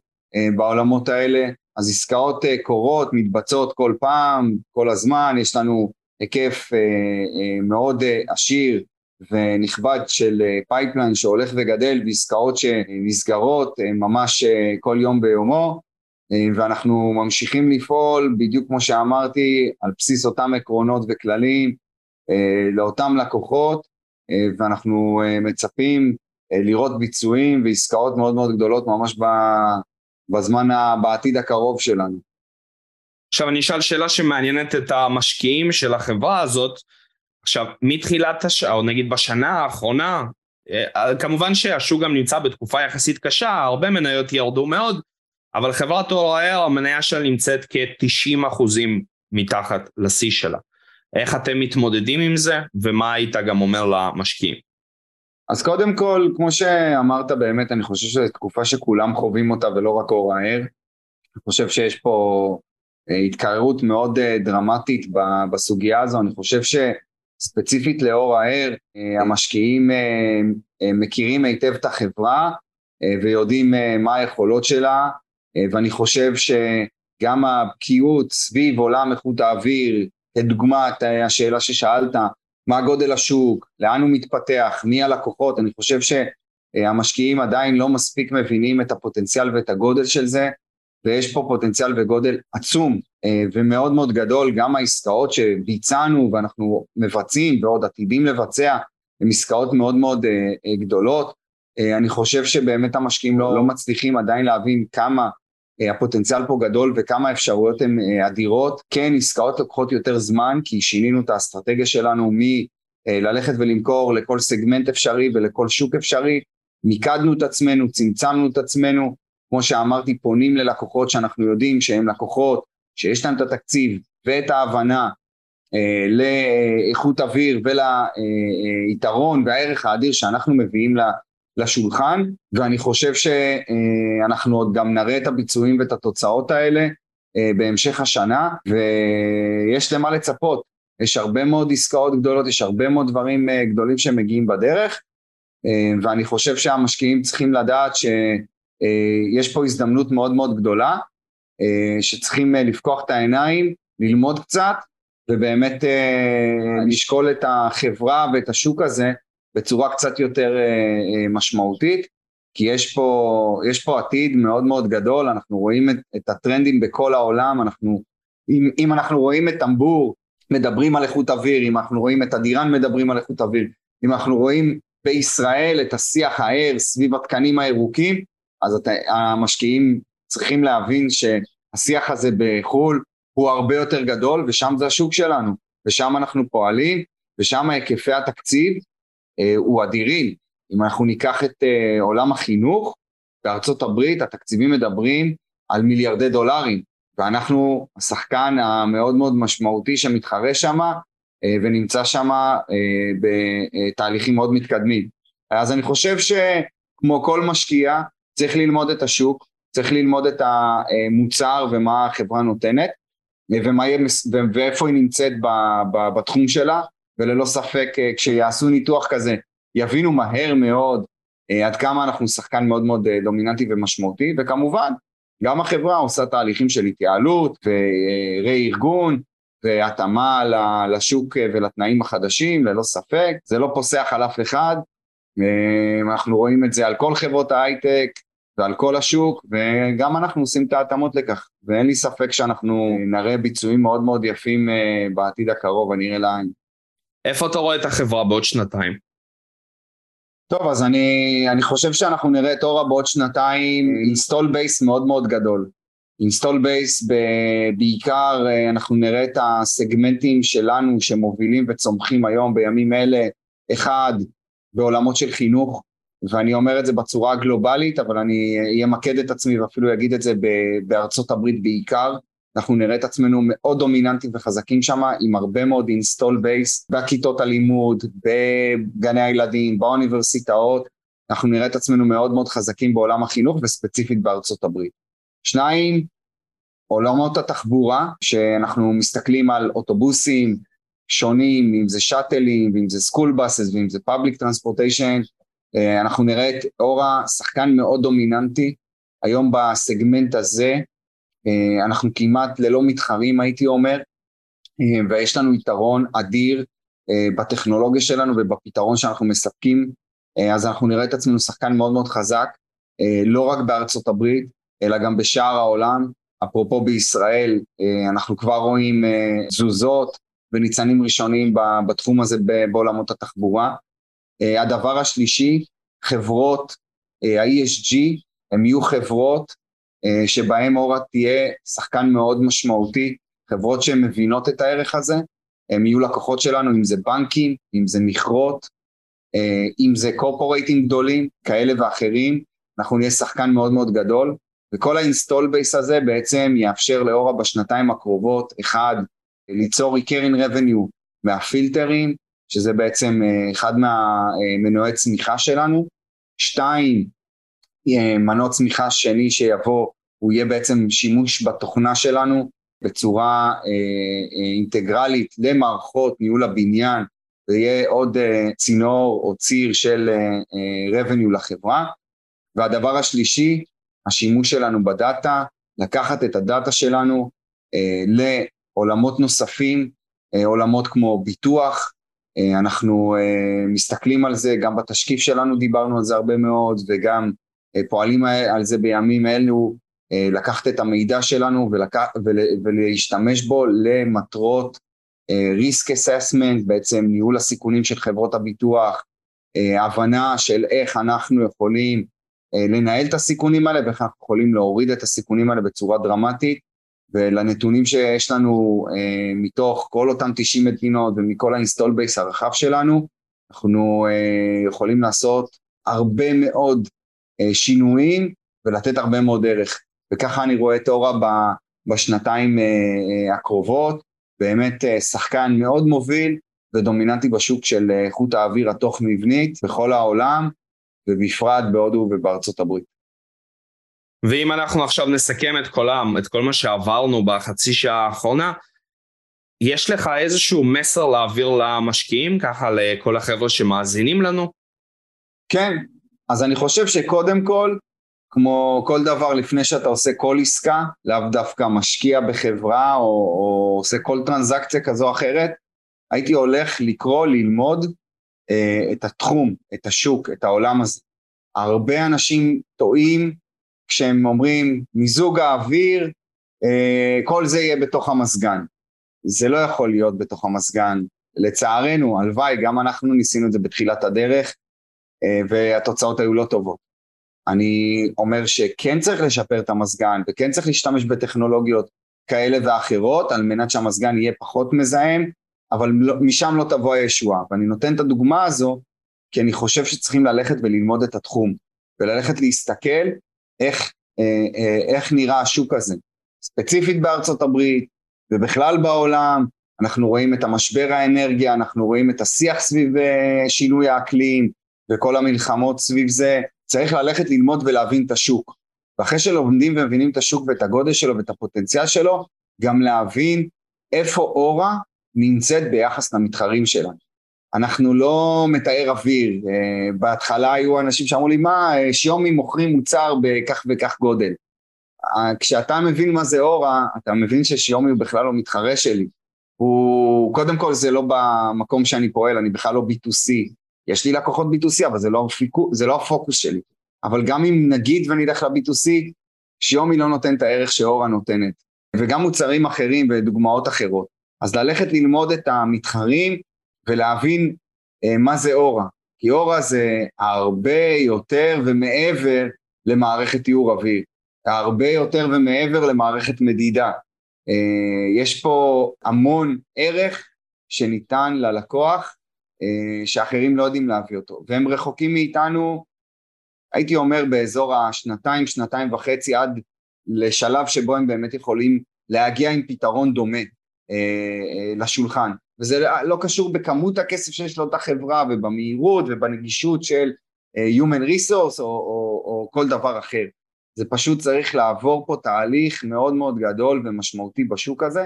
בעולמות האלה, אז עסקאות אה, קורות, מתבצעות כל פעם, כל הזמן, יש לנו היקף אה, אה, מאוד עשיר ונכבד של pipeline שהולך וגדל בעסקאות שנסגרות ממש כל יום ביומו. ואנחנו ממשיכים לפעול בדיוק כמו שאמרתי על בסיס אותם עקרונות וכללים לאותם לקוחות ואנחנו מצפים לראות ביצועים ועסקאות מאוד מאוד גדולות ממש בזמן, בעתיד הקרוב שלנו. עכשיו אני אשאל שאלה שמעניינת את המשקיעים של החברה הזאת, עכשיו מתחילת השעה, או נגיד בשנה האחרונה, אה, כמובן שהשוק גם נמצא בתקופה יחסית קשה, הרבה מניות ירדו מאוד, אבל חברת אור-האר, המניה שלה נמצאת כ-90 אחוזים מתחת לשיא שלה. איך אתם מתמודדים עם זה, ומה היית גם אומר למשקיעים? אז קודם כל, כמו שאמרת באמת, אני חושב שזו תקופה שכולם חווים אותה ולא רק אור הער. אני חושב שיש פה אה, התקררות מאוד אה, דרמטית בסוגיה הזו, אני חושב שספציפית לאור הער, אה, המשקיעים מכירים היטב את החברה ויודעים מה היכולות שלה, ואני חושב שגם הבקיאות סביב עולם איכות האוויר, כדוגמת השאלה ששאלת, מה גודל השוק, לאן הוא מתפתח, מי הלקוחות, אני חושב שהמשקיעים עדיין לא מספיק מבינים את הפוטנציאל ואת הגודל של זה, ויש פה פוטנציאל וגודל עצום אה, ומאוד מאוד גדול, גם העסקאות שביצענו ואנחנו מבצעים ועוד עתידים לבצע, הן עסקאות מאוד מאוד אה, אה, גדולות. אני חושב שבאמת המשקיעים לא, לא מצליחים עדיין להבין כמה אה, הפוטנציאל פה גדול וכמה אפשרויות הן אה, אדירות. כן, עסקאות לוקחות יותר זמן כי שינינו את האסטרטגיה שלנו מללכת ולמכור לכל סגמנט אפשרי ולכל שוק אפשרי, מיקדנו את עצמנו, צמצמנו את עצמנו, כמו שאמרתי, פונים ללקוחות שאנחנו יודעים שהם לקוחות, שיש להם את התקציב ואת ההבנה אה, לאיכות אוויר וליתרון אה, והערך האדיר שאנחנו מביאים לשולחן, ואני חושב שאנחנו עוד גם נראה את הביצועים ואת התוצאות האלה אה, בהמשך השנה, ויש למה לצפות. יש הרבה מאוד עסקאות גדולות, יש הרבה מאוד דברים אה, גדולים שמגיעים בדרך, אה, ואני חושב שהמשקיעים צריכים לדעת שיש פה הזדמנות מאוד מאוד גדולה, שצריכים לפקוח את העיניים, ללמוד קצת, ובאמת לשקול את החברה ואת השוק הזה בצורה קצת יותר אה, אה, משמעותית, כי יש פה, יש פה עתיד מאוד מאוד גדול, אנחנו רואים את, את הטרנדים בכל העולם, אנחנו, אם, אם אנחנו רואים את טמבור מדברים על איכות אוויר, אם אנחנו רואים את אדירן מדברים על איכות אוויר, אם אנחנו רואים בישראל את השיח הער סביב התקנים הירוקים, אז את, המשקיעים צריכים להבין שהשיח הזה בחו"ל הוא הרבה יותר גדול, ושם זה השוק שלנו, ושם אנחנו פועלים, ושם היקפי התקציב הוא אדירים. אם אנחנו ניקח את אה, עולם החינוך, בארצות הברית התקציבים מדברים על מיליארדי דולרים, ואנחנו השחקן המאוד מאוד משמעותי שמתחרה שם אה, ונמצא שם אה, בתהליכים מאוד מתקדמים. אז אני חושב שכמו כל משקיע צריך ללמוד את השוק, צריך ללמוד את המוצר ומה החברה נותנת ומה ואיפה היא נמצאת בתחום שלה וללא ספק כשיעשו ניתוח כזה יבינו מהר מאוד עד כמה אנחנו שחקן מאוד מאוד דומיננטי ומשמעותי וכמובן גם החברה עושה תהליכים של התייעלות ורה-ארגון והתאמה לשוק ולתנאים החדשים, ללא ספק, זה לא פוסח על אף אחד, אנחנו רואים את זה על כל חברות ההייטק ועל כל השוק, וגם אנחנו עושים את ההתאמות לכך, ואין לי ספק שאנחנו נראה ביצועים מאוד מאוד יפים אה, בעתיד הקרוב, הנראה לעין. איפה אתה רואה את החברה בעוד שנתיים? טוב, אז אני, אני חושב שאנחנו נראה את אורה בעוד שנתיים install base מאוד מאוד גדול. install base בעיקר אה, אנחנו נראה את הסגמנטים שלנו שמובילים וצומחים היום בימים אלה, אחד בעולמות של חינוך, ואני אומר את זה בצורה הגלובלית, אבל אני אמקד את עצמי ואפילו אגיד את זה בארצות הברית בעיקר, אנחנו נראה את עצמנו מאוד דומיננטיים וחזקים שם עם הרבה מאוד install base בכיתות הלימוד, בגני הילדים, באוניברסיטאות, אנחנו נראה את עצמנו מאוד מאוד חזקים בעולם החינוך וספציפית בארצות הברית. שניים, עולמות התחבורה, שאנחנו מסתכלים על אוטובוסים שונים, אם זה shuttleים, ואם זה school buses, ואם זה public transportation, אנחנו נראה את אורה שחקן מאוד דומיננטי, היום בסגמנט הזה אנחנו כמעט ללא מתחרים הייתי אומר, אה, ויש לנו יתרון אדיר בטכנולוגיה שלנו ובפתרון שאנחנו מספקים, אז אנחנו נראה את עצמנו שחקן מאוד מאוד חזק, לא רק בארצות הברית, אלא גם בשאר העולם. אפרופו בישראל, אה, אנחנו כבר רואים אה, תזוזות וניצנים ראשונים בתחום הזה בעולמות התחבורה. אה, הדבר השלישי, חברות ה-ESG, הן יהיו חברות שבהן אורה תהיה שחקן מאוד משמעותי, חברות שהן מבינות את הערך הזה, הם יהיו לקוחות שלנו, אם זה בנקים, אם זה מכרות, אם זה corporateים גדולים, כאלה ואחרים, אנחנו נהיה שחקן מאוד מאוד גדול, וכל ה-install base הזה בעצם יאפשר לאורה בשנתיים הקרובות, אחד, ליצור recurring revenue מהפילטרים, שזה בעצם אה, אחד מהמנועי צמיחה שלנו, שתיים, אה, מנוע צמיחה שני שיבוא, הוא יהיה בעצם שימוש בתוכנה שלנו בצורה אה, אינטגרלית למערכות ניהול הבניין, ויהיה עוד צינור או ציר של revenue לחברה. והדבר השלישי, השימוש שלנו בדאטה, לקחת את הדאטה שלנו אה, לעולמות נוספים, אה, עולמות כמו ביטוח, אה, אנחנו אה, מסתכלים על זה, גם בתשקיף שלנו דיברנו על זה הרבה מאוד וגם אה, פועלים על זה בימים אלו, אה, לקחת את המידע שלנו ולק... ול... ולהשתמש בו למטרות אה, risk assessment, בעצם ניהול הסיכונים של חברות הביטוח, אה, הבנה של איך אנחנו יכולים אה, לנהל את הסיכונים האלה ואיך אנחנו יכולים להוריד את הסיכונים האלה בצורה דרמטית. ולנתונים שיש לנו אה, מתוך כל אותם 90 מדינות ומכל ה-install base הרחב שלנו אנחנו אה, יכולים לעשות הרבה מאוד אה, שינויים ולתת הרבה מאוד ערך וככה אני רואה את אורה בשנתיים אה, אה, הקרובות באמת אה, שחקן מאוד מוביל ודומיננטי בשוק של אה, איכות האוויר התוך מבנית בכל העולם ובפרט בהודו ובארצות הברית. ואם אנחנו עכשיו נסכם את כל, את כל מה שעברנו בחצי שעה האחרונה, יש לך איזשהו מסר להעביר למשקיעים, ככה לכל החבר'ה שמאזינים לנו? כן, אז אני חושב שקודם כל, כמו כל דבר לפני שאתה עושה כל עסקה, לאו דווקא משקיע בחברה או, או עושה כל טרנזקציה כזו או אחרת, הייתי הולך לקרוא, ללמוד אה, את התחום, את השוק, את העולם הזה. הרבה אנשים טועים כשהם אומרים מיזוג האוויר, אה, כל זה יהיה בתוך המזגן. זה לא יכול להיות בתוך המזגן. לצערנו, הלוואי, גם אנחנו ניסינו את זה בתחילת הדרך, והתוצאות היו לא טובות. אני אומר שכן צריך לשפר את המזגן וכן צריך להשתמש בטכנולוגיות כאלה ואחרות על מנת שהמזגן יהיה פחות מזהם, אבל לא, משם לא תבוא הישועה. ואני נותן את הדוגמה הזו כי אני חושב שצריכים ללכת וללמוד את התחום, וללכת להסתכל איך, אה, אה, איך נראה השוק הזה. ספציפית בארצות הברית ובכלל בעולם, אנחנו רואים את המשבר האנרגיה, אנחנו רואים את השיח סביב אה, שינוי האקלים וכל המלחמות סביב זה, צריך ללכת ללמוד ולהבין את השוק. ואחרי שלומדים ומבינים את השוק ואת הגודל שלו ואת הפוטנציאל שלו, גם להבין איפה אורה נמצאת ביחס למתחרים שלנו. אנחנו לא מתאר אוויר, uh, בהתחלה היו אנשים שאמרו לי מה, אה, שיומי מוכרים מוצר בכך וכך גודל. Uh, כשאתה מבין מה זה אורה, אתה מבין ששיומי הוא בכלל לא מתחרה שלי. הוא, קודם כל זה לא במקום שאני פועל, אני בכלל לא B2C. יש לי לקוחות B2C, אבל זה לא, הפיקו, זה לא הפוקוס שלי. אבל גם אם נגיד ונלך ל-B2C, שיומי לא נותן את הערך שאורה נותנת. וגם מוצרים אחרים ודוגמאות אחרות. אז ללכת ללמוד את המתחרים ולהבין אה, מה זה אורה. כי אורה זה הרבה יותר ומעבר למערכת טיהור אוויר. הרבה יותר ומעבר למערכת מדידה. אה, יש פה המון ערך שניתן ללקוח שאחרים לא יודעים להביא אותו, והם רחוקים מאיתנו, הייתי אומר באזור השנתיים, שנתיים וחצי עד לשלב שבו הם באמת יכולים להגיע עם פתרון דומה אה, לשולחן, וזה לא קשור בכמות הכסף שיש לאותה חברה ובמהירות ובנגישות של Human Resource או, או, או כל דבר אחר. זה פשוט צריך לעבור פה תהליך מאוד מאוד גדול ומשמעותי בשוק הזה,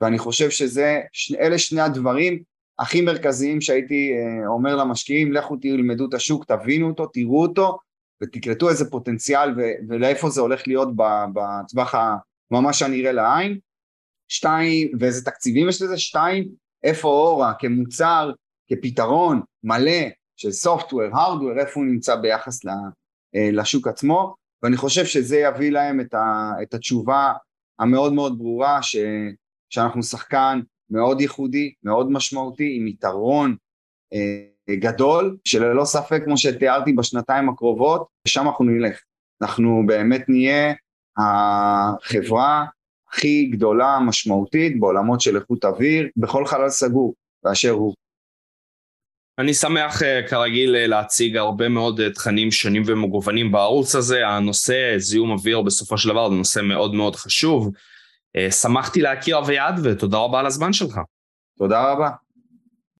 ואני חושב שזה, אלה שני הדברים הכי מרכזיים שהייתי אה, אומר למשקיעים, לכו תלמדו את השוק, תבינו אותו, תראו אותו, ותקלטו איזה פוטנציאל ו- ולאיפה זה הולך להיות בטווח הממש הנראה לעין. שתיים, ואיזה תקציבים יש לזה? שתיים, איפה אורה כמוצר, כפתרון מלא של software, hardware, איפה הוא נמצא ביחס אה, לשוק עצמו, ואני חושב שזה יביא להם את, ה, את התשובה המאוד מאוד ברורה ש, שאנחנו שחקן מאוד ייחודי, מאוד משמעותי, עם יתרון אה, גדול, שללא ספק, כמו שתיארתי, בשנתיים הקרובות, לשם אנחנו נלך. אנחנו באמת נהיה החברה הכי גדולה, משמעותית, בעולמות של איכות אוויר, בכל חלל סגור, באשר הוא. אני שמח אה, כרגיל אה, להציג הרבה מאוד אה, תכנים שונים ומגוונים בערוץ הזה, הנושא זיהום אוויר בסופו של דבר זה נושא מאוד מאוד חשוב. שמחתי להכיר אביעד ותודה רבה על הזמן שלך. תודה רבה.